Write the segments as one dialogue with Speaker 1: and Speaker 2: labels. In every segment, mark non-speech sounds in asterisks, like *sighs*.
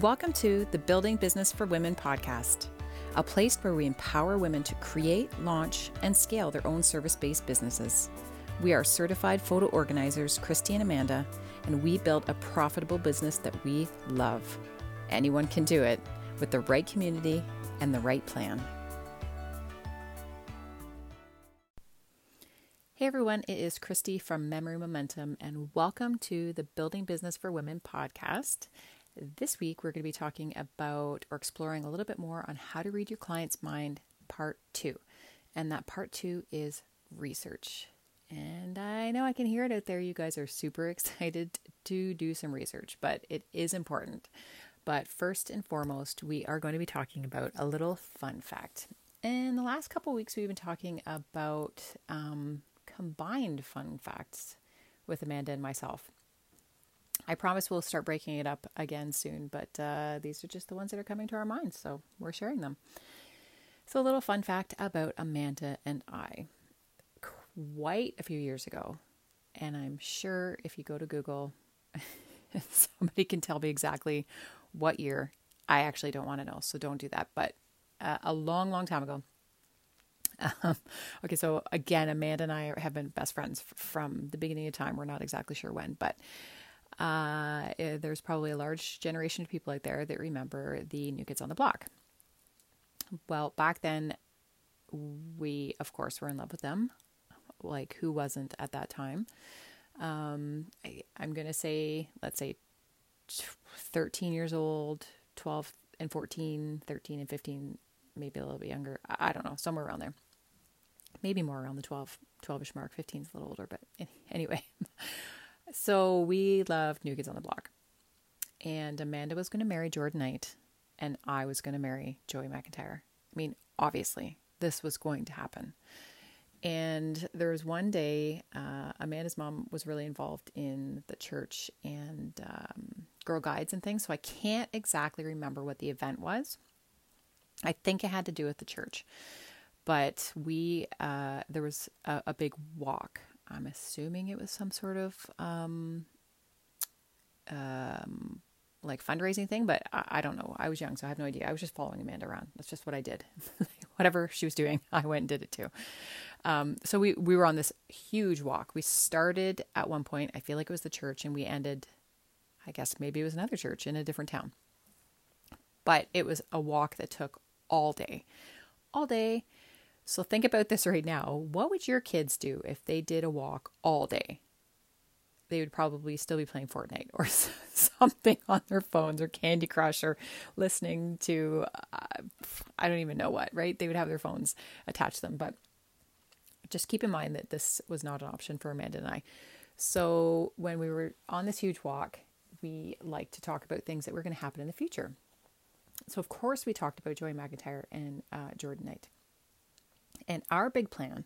Speaker 1: Welcome to the Building Business for Women podcast, a place where we empower women to create, launch, and scale their own service based businesses. We are certified photo organizers, Christy and Amanda, and we build a profitable business that we love. Anyone can do it with the right community and the right plan. Hey everyone, it is Christy from Memory Momentum, and welcome to the Building Business for Women podcast. This week, we're going to be talking about or exploring a little bit more on how to read your client's mind, part two. And that part two is research. And I know I can hear it out there. You guys are super *laughs* excited to do some research, but it is important. But first and foremost, we are going to be talking about a little fun fact. In the last couple weeks, we've been talking about um, combined fun facts with Amanda and myself. I promise we'll start breaking it up again soon, but uh, these are just the ones that are coming to our minds, so we're sharing them. So, a little fun fact about Amanda and I. Quite a few years ago, and I'm sure if you go to Google, *laughs* somebody can tell me exactly what year. I actually don't want to know, so don't do that. But uh, a long, long time ago, um, okay, so again, Amanda and I have been best friends f- from the beginning of time. We're not exactly sure when, but uh, eh, there's probably a large generation of people out there that remember the New Kids on the Block. Well, back then, we of course were in love with them. Like, who wasn't at that time? Um, I, I'm going to say, let's say 13 years old, 12 and 14, 13 and 15, maybe a little bit younger. I, I don't know, somewhere around there maybe more around the 12, 12ish mark. 15 is a little older, but anyway. *laughs* so we loved New Kids on the Block. And Amanda was going to marry Jordan Knight, and I was going to marry Joey McIntyre. I mean, obviously, this was going to happen. And there was one day, uh, Amanda's mom was really involved in the church and um, Girl Guides and things. So I can't exactly remember what the event was. I think it had to do with the church but we uh, there was a, a, big walk. I'm assuming it was some sort of um, um, like fundraising thing, but I, I, don't know. I was young, so I have no idea. I was just following Amanda around. That's just what I did. *laughs* Whatever she was doing, I went and did it too. Um, so we we were on this huge walk. We started at one point. I feel like it was the church, and we ended. I guess maybe it was another church in a different town. But it was a walk that took all day, all day so think about this right now. What would your kids do if they did a walk all day? They would probably still be playing Fortnite or *laughs* something on their phones or Candy Crush or listening to, uh, I don't even know what, right? They would have their phones attached to them. But just keep in mind that this was not an option for Amanda and I. So when we were on this huge walk, we like to talk about things that were going to happen in the future. So, of course, we talked about Joey McIntyre and uh, Jordan Knight. And our big plan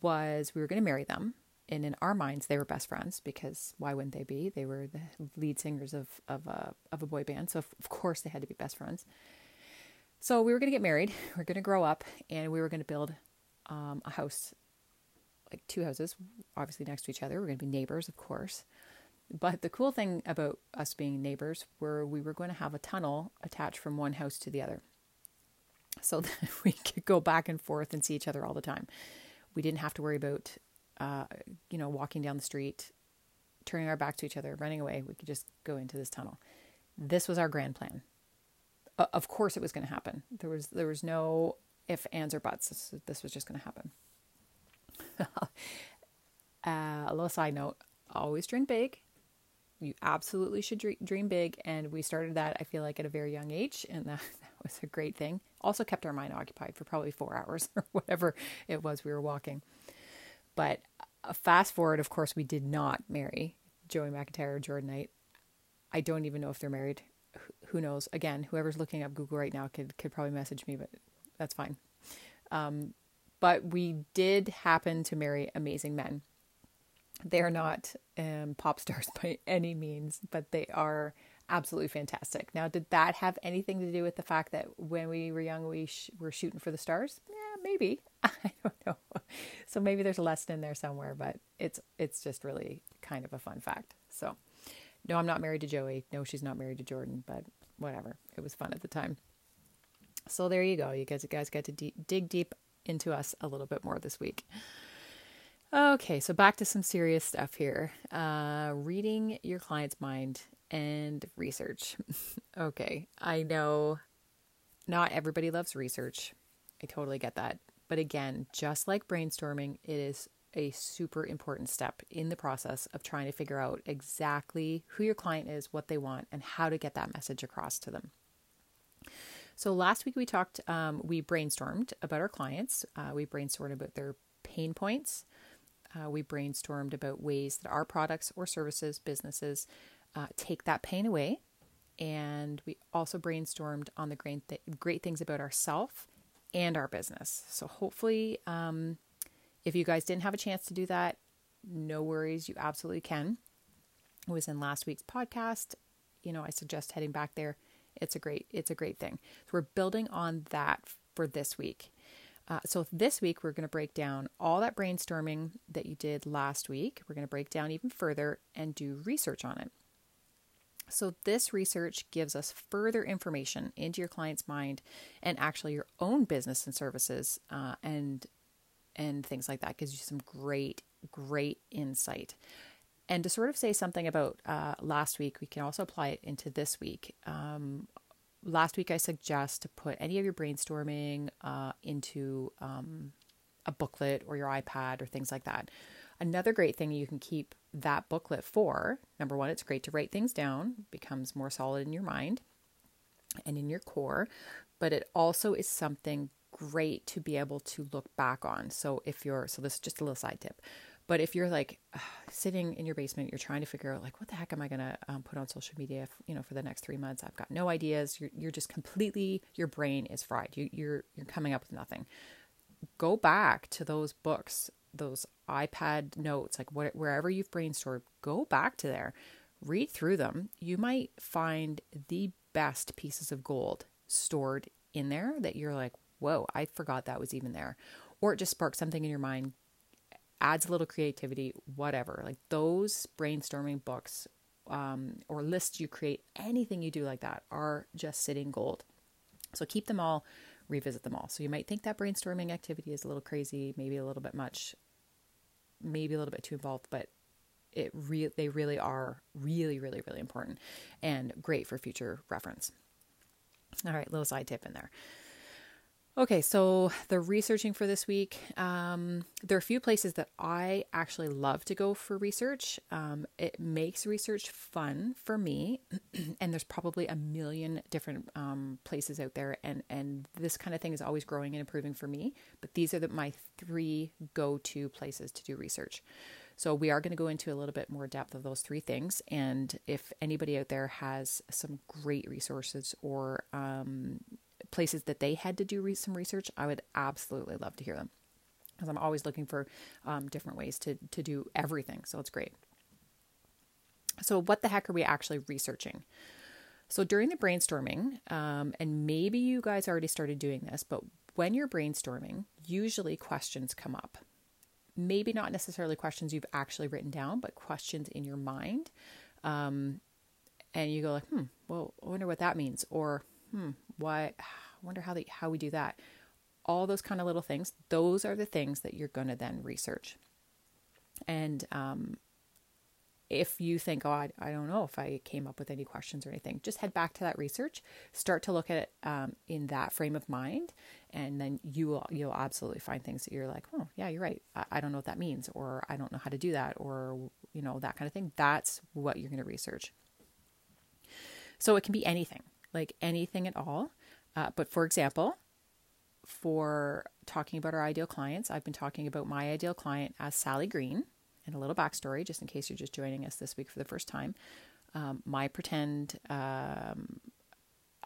Speaker 1: was we were going to marry them. And in our minds, they were best friends because why wouldn't they be? They were the lead singers of, of, a, of a boy band. So, of course, they had to be best friends. So, we were going to get married. *laughs* We are going to grow up and we were going to build um, a house, like two houses, obviously next to each other. We we're going to be neighbors, of course. But the cool thing about us being neighbors were we were going to have a tunnel attached from one house to the other so *laughs* that we could go back and forth and see each other all the time. We didn't have to worry about, uh, you know, walking down the street, turning our back to each other, running away. We could just go into this tunnel. This was our grand plan. Uh, of course, it was going to happen. There was there was no if, ands, or buts. This, this was just going to happen. *laughs* uh, a little side note: always drink big. You absolutely should dream big, and we started that. I feel like at a very young age, and that, *laughs* that was a great thing also kept our mind occupied for probably four hours *laughs* or whatever it was we were walking. But uh, fast forward, of course, we did not marry Joey McIntyre or Jordan Knight. I don't even know if they're married. Who knows? Again, whoever's looking up Google right now could could probably message me, but that's fine. Um, but we did happen to marry amazing men. They are not um, pop stars *laughs* by any means, but they are absolutely fantastic. Now, did that have anything to do with the fact that when we were young, we sh- were shooting for the stars? Yeah, maybe. *laughs* I don't know. So maybe there's a lesson in there somewhere, but it's it's just really kind of a fun fact. So, no, I'm not married to Joey. No, she's not married to Jordan, but whatever. It was fun at the time. So there you go. You guys, you guys get to de- dig deep into us a little bit more this week. Okay, so back to some serious stuff here. Uh, reading your client's mind and research. *laughs* okay, I know not everybody loves research. I totally get that. But again, just like brainstorming, it is a super important step in the process of trying to figure out exactly who your client is, what they want, and how to get that message across to them. So last week we talked, um, we brainstormed about our clients. Uh, we brainstormed about their pain points. Uh, we brainstormed about ways that our products or services, businesses, uh, take that pain away. And we also brainstormed on the great, th- great things about ourselves and our business. So hopefully, um, if you guys didn't have a chance to do that, no worries, you absolutely can. It was in last week's podcast. You know, I suggest heading back there. It's a great, it's a great thing. So we're building on that for this week. Uh, so this week we're going to break down all that brainstorming that you did last week. We're going to break down even further and do research on it. So this research gives us further information into your client's mind and actually your own business and services uh, and and things like that gives you some great great insight. And to sort of say something about uh, last week, we can also apply it into this week. Um, last week, I suggest to put any of your brainstorming uh, into um, a booklet or your iPad or things like that. Another great thing you can keep that booklet for number one, it's great to write things down, becomes more solid in your mind and in your core, but it also is something great to be able to look back on. So if you're, so this is just a little side tip. But if you're like *sighs* sitting in your basement, you're trying to figure out like, what the heck am I to um, put on social media, if, you know, for the next three months? I've got no ideas. You're, you're just completely, your brain is fried. You, you're, you're coming up with nothing. Go back to those books, those iPad notes, like what, wherever you've brainstormed, go back to there, read through them. You might find the best pieces of gold stored in there that you're like, whoa, I forgot that was even there. Or it just sparks something in your mind adds a little creativity, whatever. Like those brainstorming books um, or lists you create, anything you do like that are just sitting gold. So keep them all, revisit them all. So you might think that brainstorming activity is a little crazy, maybe a little bit much, maybe a little bit too involved, but it re- they really are really, really, really important and great for future reference. All right, little side tip in there. Okay, so the researching for this week, um, there are a few places that I actually love to go for research. Um, it makes research fun for me, *clears throat* and there's probably a million different um, places out there, and and this kind of thing is always growing and improving for me. But these are the, my three go-to places to do research. So we are going to go into a little bit more depth of those three things, and if anybody out there has some great resources or um, places that they had to do re- some research, I would absolutely love to hear them because I'm always looking for um, different ways to to do everything. So it's great. So what the heck are we actually researching? So during the brainstorming, um, and maybe you guys already started doing this, but when you're brainstorming, usually questions come up. Maybe not necessarily questions you've actually written down, but questions in your mind. Um, and you go like, hmm, well, I wonder what that means, or hmm, why? I *sighs* wonder how they how we do that. All those kind of little things. Those are the things that you're going to then research. And um, if you think, oh, I, I, don't know if I came up with any questions or anything, just head back to that research. Start to look at it um, in that frame of mind, and then you will you'll absolutely find things that you're like, oh, yeah, you're right. I, I don't know what that means, or I don't know how to do that, or you know that kind of thing. That's what you're going to research. So it can be anything like anything at all. Uh, but for example, for talking about our ideal clients, I've been talking about my ideal client as Sally Green. And a little backstory, just in case you're just joining us this week for the first time. Um, my pretend um,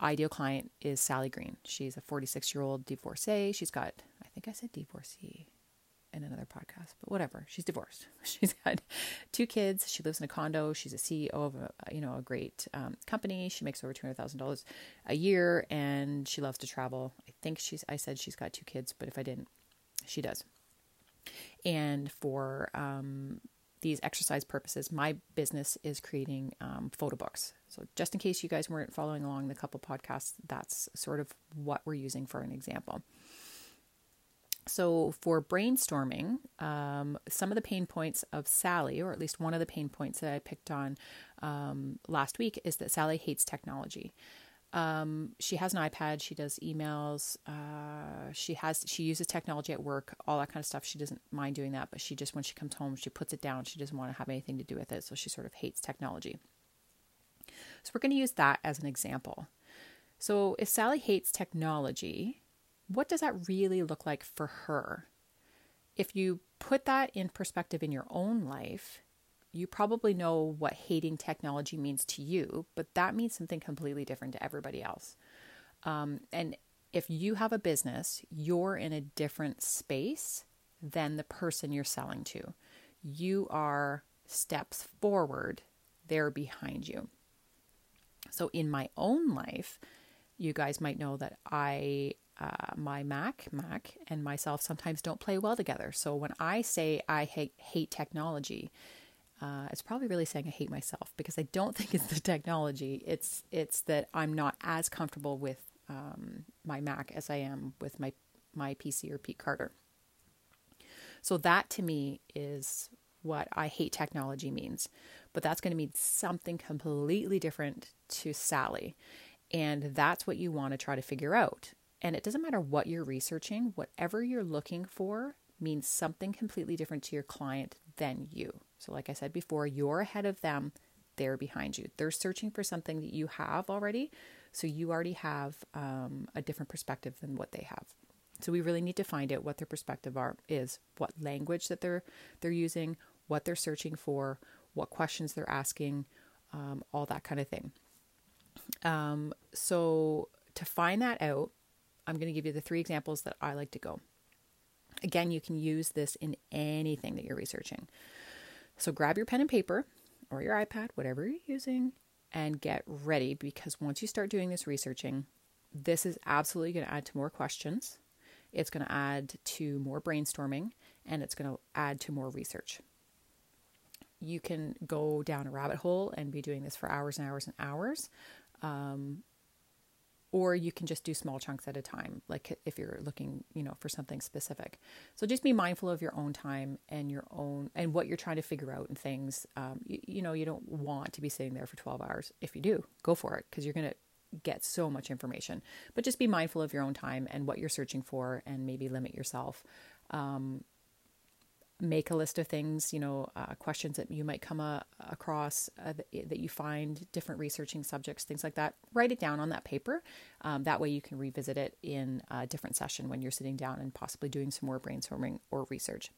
Speaker 1: ideal client is Sally Green. She's a 46 year old divorcee. She's got, I think I said divorcee in another podcast, but whatever. She's divorced. *laughs* She's got two kids. She lives in a condo. She's a CEO of a you know a great um, company. She makes over two hundred thousand dollars a year, and she loves to travel. I think she's. I said she's got two kids, but if I didn't, she does. And for um, these exercise purposes, my business is creating um, photo books. So, just in case you guys weren't following along the couple podcasts, that's sort of what we're using for an example. So, for brainstorming, um, some of the pain points of Sally, or at least one of the pain points that I picked on um, last week, is that Sally hates technology. Um, she has an iPad. She does emails. Uh, she has she uses technology at work, all that kind of stuff. She doesn't mind doing that, but she just when she comes home, she puts it down. She doesn't want to have anything to do with it, so she sort of hates technology. So we're going to use that as an example. So if Sally hates technology, what does that really look like for her? If you put that in perspective in your own life, you probably know what hating technology means to you, but that means something completely different to everybody else. Um, and if you have a business, you're in a different space than the person you're selling to. You are steps forward, they're behind you. So, in my own life, you guys might know that I, uh, my Mac, Mac, and myself sometimes don't play well together. So, when I say I hate, hate technology, uh, it's probably really saying I hate myself because I don't *laughs* think it's the technology. It's it's that I'm not as comfortable with um, my Mac as I am with my my PC or Pete Carter. So that to me is what I hate technology means. But that's going to mean something completely different to Sally. And that's what you want to try to figure out. And it doesn't matter what you're researching, whatever you're looking for means something completely different to your client than you. So, like I said before, you're ahead of them, they're behind you. They're searching for something that you have already. So, you already have um, a different perspective than what they have. So, we really need to find out what their perspective are, is, what language that they're, they're using, what they're searching for, what questions they're asking, um, all that kind of thing. Um, so, to find that out, I'm going to give you the three examples that I like to go. Again, you can use this in anything that you're researching. So grab your pen and paper or your iPad, whatever you're using, and get ready because once you start doing this researching, this is absolutely going to add to more questions. It's going to add to more brainstorming and it's going to add to more research. You can go down a rabbit hole and be doing this for hours and hours and hours. Um, or you can just do small chunks at a time like if you're looking you know for something specific. So just be mindful of your own time and your own and what you're trying to figure out and things. Um, you, you know you don't want to be sitting there for 12 hours. If you do go for it because you're going to get so much information. But just be mindful of your own time and what you're searching for and maybe limit yourself. Um, make a list of things, you know, uh, questions that you might come uh, across uh, that, that, you find, different researching subjects, things like that. Write it down on that paper. Um, that way you can revisit it in a different session when you're sitting down and possibly doing some more brainstorming or research,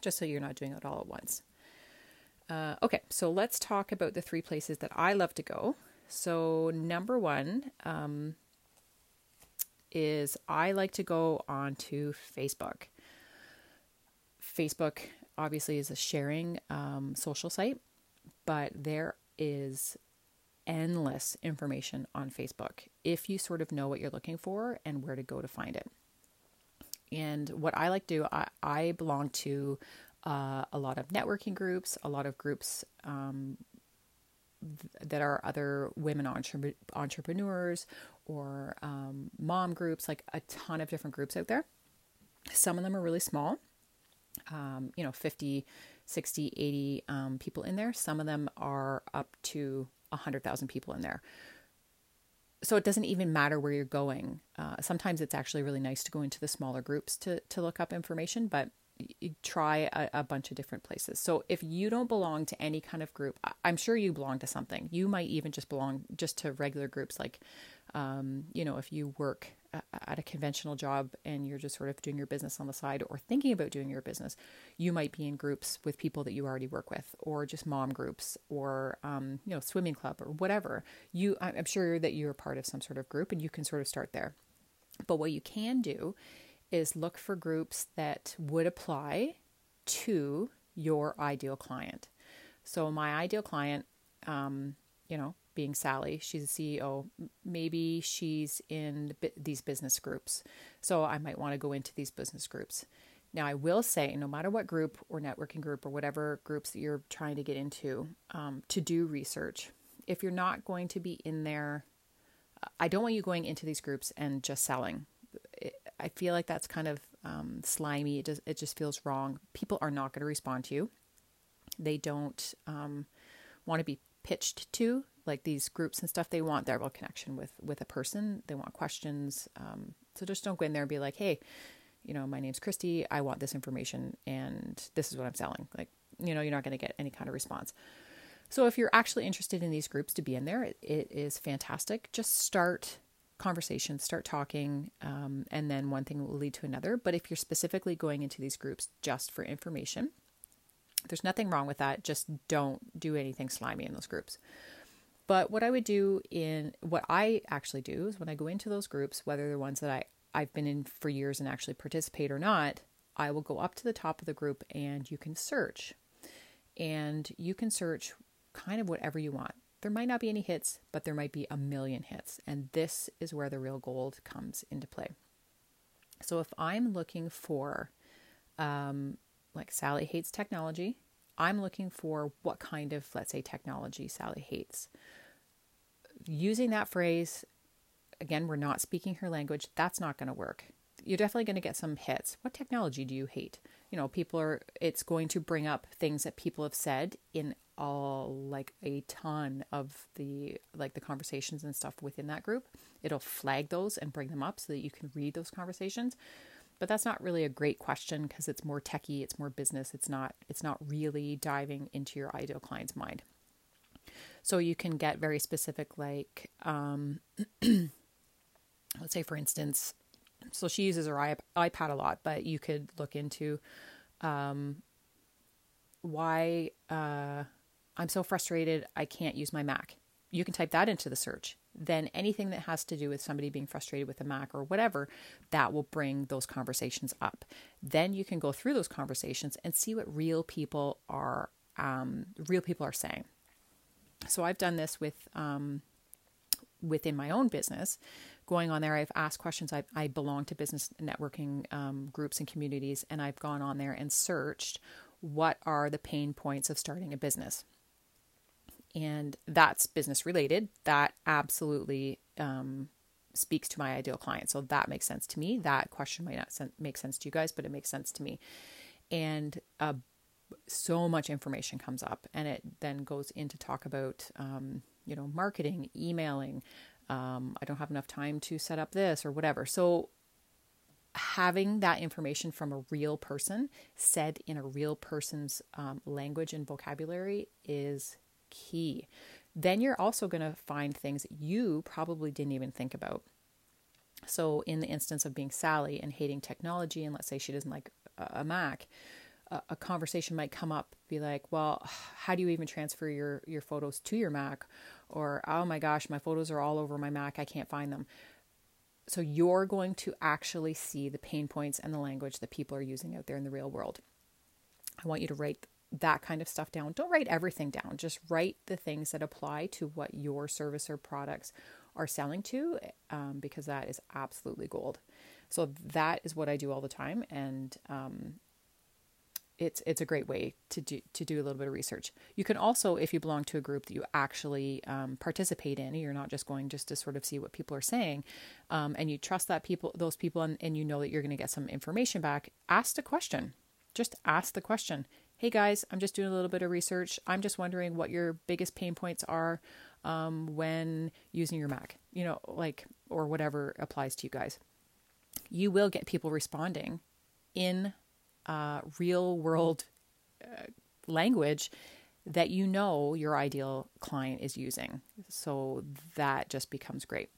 Speaker 1: just so you're not doing it all at once. Uh, okay, so let's talk about the three places that I love to go. So, number one um, is I like to go onto Facebook. Facebook obviously is a sharing um, social site, but there is endless information on Facebook if you sort of know what you're looking for and where to go to find it. And what I like to do, I, I belong to uh, a lot of networking groups, a lot of groups um, th- that are other women entre- entrepreneurs or um, mom groups, like a ton of different groups out there. Some of them are really small, um, you know, 50, 60, 80 um, people in there. Some of them are up to 100,000 people in there. So it doesn't even matter where you're going. Uh, sometimes it's actually really nice to go into the smaller groups to, to look up information, but you try a, a, bunch of different places. So if you don't belong to any kind of group, I'm sure you belong to something. You might even just belong just to regular groups, like, um, you know, if you work at a conventional job and you're just sort of doing your business on the side or thinking about doing your business, you might be in groups with people that you already work with, or just mom groups, or um, you know, swimming club, or whatever. You, I'm sure that you're part of some sort of group, and you can sort of start there. But what you can do is look for groups that would apply to your ideal client. So my ideal client, um, you know, being Sally, she's a CEO. Maybe she's in these business groups. So I might want to go into these business groups. Now, I will say, no matter what group or networking group or whatever groups that you're trying to get into, um, to do research, if you're not going to be in there, I don't want you going into these groups and just selling. I feel like that's kind of um, slimy. It just, it just feels wrong. People are not going to respond to you. They don't um, want to be pitched to like these groups and stuff. They want their real connection with with a person. They want questions. Um, so just don't go in there and be like, hey, you know, my name's Christy. I want this information and this is what I'm selling. Like, you know, you're not going to get any kind of response. So if you're actually interested in these groups to be in there, it, it is fantastic. Just start conversations, start talking, um, and then one thing will lead to another. But if you're specifically going into these groups just for information, there's nothing wrong with that. Just don't do anything slimy in those groups. But what I would do in what I actually do is when I go into those groups, whether they're ones that I I've been in for years and actually participate or not, I will go up to the top of the group and you can search. And you can search kind of whatever you want. There might not be any hits, but there might be a million hits. And this is where the real gold comes into play. So if I'm looking for, um, like Sally hates technology, I'm looking for what kind of, let's say, technology Sally hates. Using that phrase again, we're not speaking her language. That's not going to work. You're definitely going to get some hits. What technology do you hate? You know, people are, it's going to bring up things that people have said in all like a ton of the like the conversations and stuff within that group. It'll flag those and bring them up so that you can read those conversations. But that's not really a great question because it's more techy, it's more business. It's not it's not really diving into your ideal client's mind. So you can get very specific, like um, *clears throat* let's say for instance so she uses her ipad a lot but you could look into um, why uh, i'm so frustrated i can't use my mac you can type that into the search then anything that has to do with somebody being frustrated with a mac or whatever that will bring those conversations up then you can go through those conversations and see what real people are um, real people are saying so i've done this with um, within my own business going on there, I've asked questions. I, I belong to business networking um, groups and communities, and I've gone on there and searched what are the pain points of starting a business. And that's business related. That absolutely um, speaks to my ideal client. So that makes sense to me. That question might not sen- make sense to you guys, but it makes sense to me. And uh, so much information comes up, and it then goes into talk about, um, you know, marketing, emailing, um, I don't have enough time to set up this or whatever. So, having that information from a real person said in a real person's um, language and vocabulary is key. Then you're also going to find things you probably didn't even think about. So, in the instance of being Sally and hating technology, and let's say she doesn't like a Mac, a conversation might come up, be like, "Well, how do you even transfer your your photos to your Mac?" or oh my gosh, my photos are all over my Mac, I can't find them. So you're going to actually see the pain points and the language that people are using out there in the real world. I want you to write that kind of stuff down. Don't write everything down, just write the things that apply to what your service or products are selling to, um, because that is absolutely gold. So that is what I do all the time, and um, it's it's a great way to do to do a little bit of research. You can also, if you belong to a group that you actually um, participate in, you're not just going just to sort of see what people are saying, um, and you trust that people, those people, and, and you know that you're going to get some information back. Ask the question. Just ask the question. Hey guys, I'm just doing a little bit of research. I'm just wondering what your biggest pain points are um, when using your Mac. You know, like or whatever applies to you guys. You will get people responding in uh, real world uh, language that you know your ideal client is using. So that just becomes great.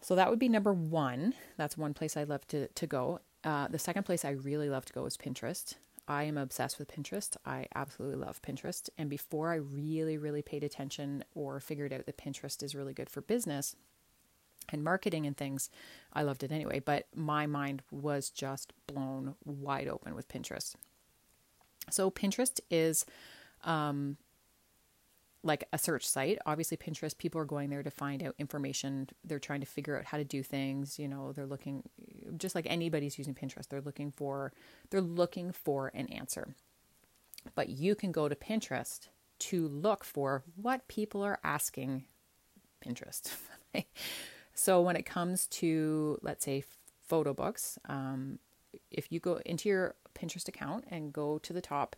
Speaker 1: So that would be number one. That's one place I love to, to go. Uh, the second place I really love to go is Pinterest. I am obsessed with Pinterest. I absolutely love Pinterest. And before I really, really paid attention or figured out that Pinterest is really good for business, and marketing and things, I loved it anyway. But my mind was just blown wide open with Pinterest. So, Pinterest is um, like a search site. Obviously, Pinterest, people are going there to find out information. They're trying to figure out how to do things. You know, they're looking just like anybody's using Pinterest, they're looking for they're looking for an answer. But you can go to Pinterest to look for what people are asking Pinterest. *laughs* so when it comes to let's say photo books, um, if you go into your Pinterest account and go to the top,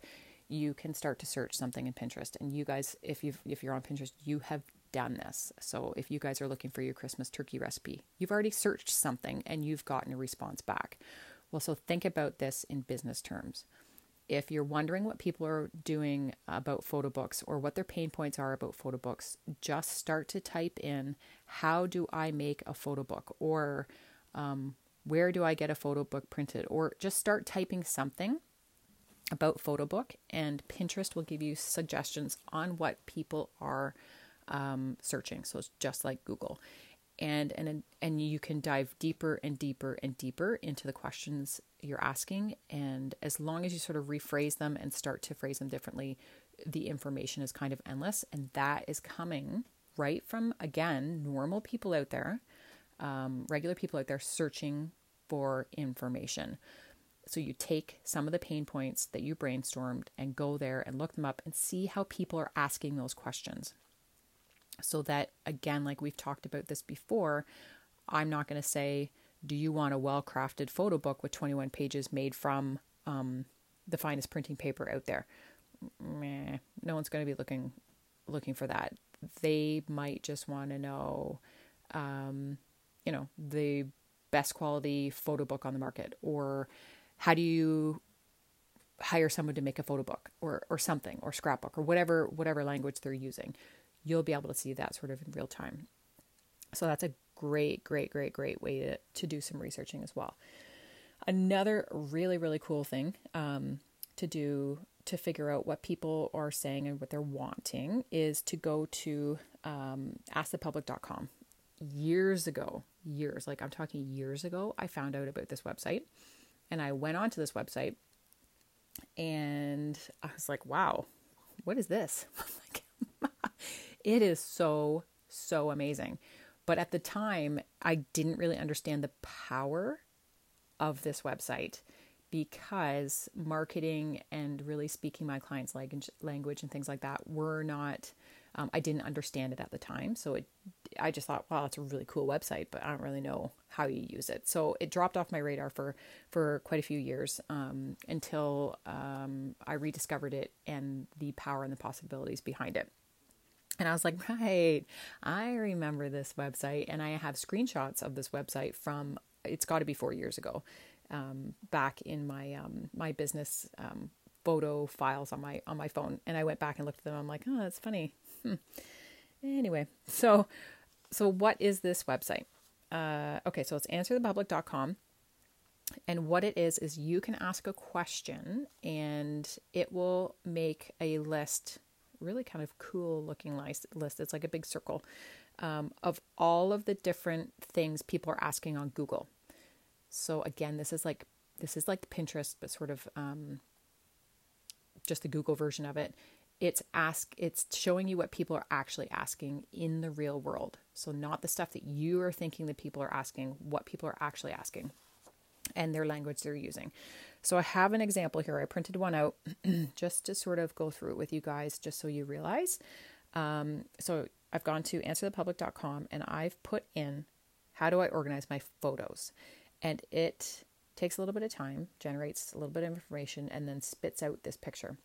Speaker 1: you can start to search something in Pinterest. And you guys, if you if you're on Pinterest, you have done this. So if you guys are looking for your Christmas turkey recipe, you've already searched something and you've gotten a response back. Well, so think about this in business terms. If you're wondering what people are doing about photo books or what their pain points are about photo books, just start to type in how do I make a photo book or um, where do I get a photo book printed or just start typing something about photo book and Pinterest will give you suggestions on what people are um, searching. So it's just like Google. And, and and you can dive deeper and deeper and deeper into the questions you're asking and as long as you sort of rephrase them and start to phrase them differently the information is kind of endless and that is coming right from again normal people out there um, regular people out there searching for information so you take some of the pain points that you brainstormed and go there and look them up and see how people are asking those questions so that, again, like we've talked about this before, I'm not going to say, do you want a well crafted photo book with 21 pages made from um, the finest printing paper out there? Meh, no one's going to be looking looking for that. They might just want to know, um, you know, the best quality photo book on the market, or how do you hire someone to make a photo book, or or something, or scrapbook, or whatever whatever language they're using you'll be able to see that sort of in real time. So that's a great, great, great, great way to, to do some researching as well. Another really, really cool thing um, to do to figure out what people are saying and what they're wanting is to go to um, askthepublic.com. Years ago, years, like I'm talking years ago, I found out about this website and I went onto this website and I was like, wow, what is this? *laughs* *laughs* it is so, so amazing. But at the time, I didn't really understand the power of this website because marketing and really speaking my clients' language, and things like that were not. Um, I didn't understand it at the time, so it. I just thought, wow, it's a really cool website, but I don't really know how you use it. So it dropped off my radar for for quite a few years um, until um, I rediscovered it and the power and the possibilities behind it. And I was like, right, I remember this website, and I have screenshots of this website from it's got to be four years ago, um, back in my um, my business um, photo files on my on my phone. And I went back and looked at them. I'm like, oh, that's funny. *laughs* Anyway, so so what is this website? Uh, okay, so it's answerthepublic.com. And what it is, is you can ask a question and it will make a list really kind of cool looking list. It's like a big circle um, of all of the different things people are asking on Google. So again, this is like this is like Pinterest, but sort of um, just the Google version of it. It's ask it's showing you what people are actually asking in the real world. So not the stuff that you are thinking that people are asking, what people are actually asking and their language they're using. So I have an example here. I printed one out *clears throat* just to sort of go through it with you guys, just so you realize. Um, so I've gone to answerthepublic.com and I've put in how do I organize my photos, and it takes a little bit of time, generates a little bit of information, and then spits out this picture.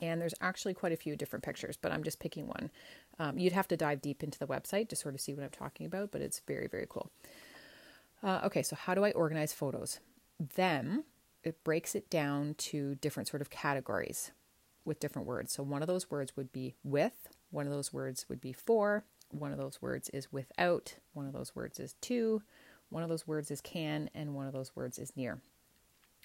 Speaker 1: And there's actually quite a few different pictures, but I'm just picking one. Um, you'd have to dive deep into the website to sort of see what I'm talking about, but it's very, very cool. Uh, okay, so how do I organize photos? Then it breaks it down to different sort of categories with different words. So one of those words would be with, one of those words would be for, one of those words is without, one of those words is to, one of those words is can, and one of those words is near.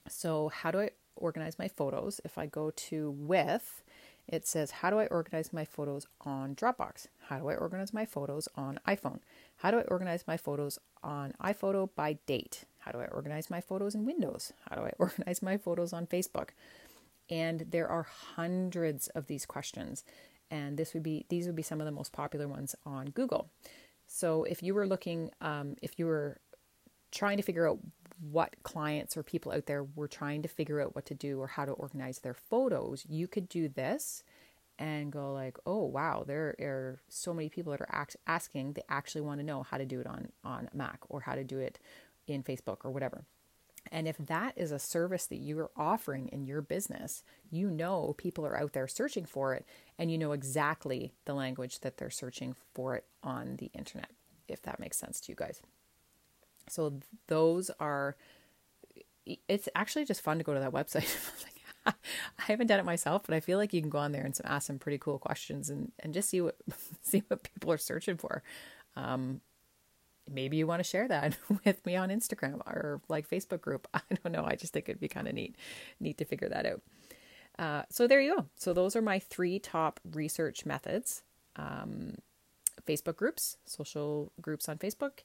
Speaker 1: So, how do I organize my photos? If I go to with, it says, How do I organize my photos on Dropbox? How do I organize my photos on iPhone? How do I organize my photos on iPhoto by date? How do I organize my photos in Windows? How do I *laughs* organize my photos on Facebook? And there are hundreds of these questions. And this would be these would be some of the most popular ones on Google. So if you were looking, um, if you were trying to figure out what clients or people out there were trying to figure out what to do or how to organize their photos, you could do this and go like, "Oh wow, there are so many people that are asking. They actually want to know how to do it on on Mac or how to do it in Facebook or whatever." And if that is a service that you are offering in your business, you know people are out there searching for it and you know exactly the language that they're searching for it on the internet, if that makes sense to you guys. So those are it's actually just fun to go to that website. *laughs* I haven't done it myself, but I feel like you can go on there and some, ask some pretty cool questions and, and just see what *laughs* see what people are searching for. Um, maybe you want to share that *laughs* with me on Instagram or like Facebook group. I don't know. I just think it'd be kind of neat, neat to figure that out. Uh, so there you go. So those are my three top research methods: um, Facebook groups, social groups on Facebook.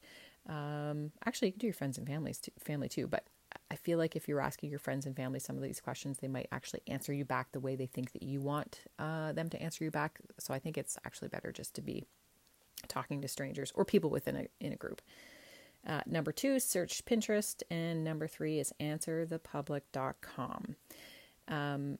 Speaker 1: Um, actually, you can do your friends and families too, family too, but I feel like if you're asking your friends and family some of these questions, they might actually answer you back the way they think that you want uh, them to answer you back. So I think it's actually better just to be talking to strangers or people within a in a group. Uh, number two, search Pinterest, and number three is answerthepublic.com. Um,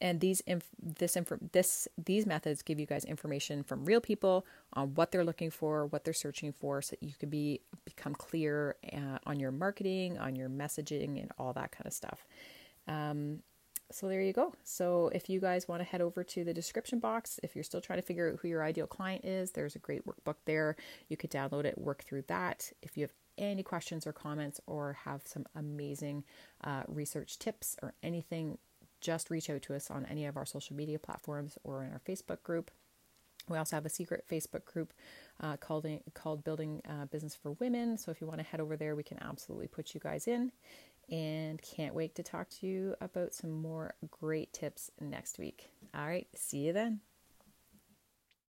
Speaker 1: and these inf- this inf- this these methods give you guys information from real people on what they're looking for, what they're searching for, so that you can be become clear uh, on your marketing, on your messaging, and all that kind of stuff. Um, so there you go. So if you guys want to head over to the description box, if you're still trying to figure out who your ideal client is, there's a great workbook there. You could download it, work through that. If you have any questions or comments, or have some amazing uh, research tips or anything just reach out to us on any of our social media platforms or in our Facebook group. We also have a secret Facebook group uh, called called Building uh, Business for Women. So if you want to head over there, we can absolutely put you guys in. And can't wait to talk to you about some more great tips next week. All right, see you then.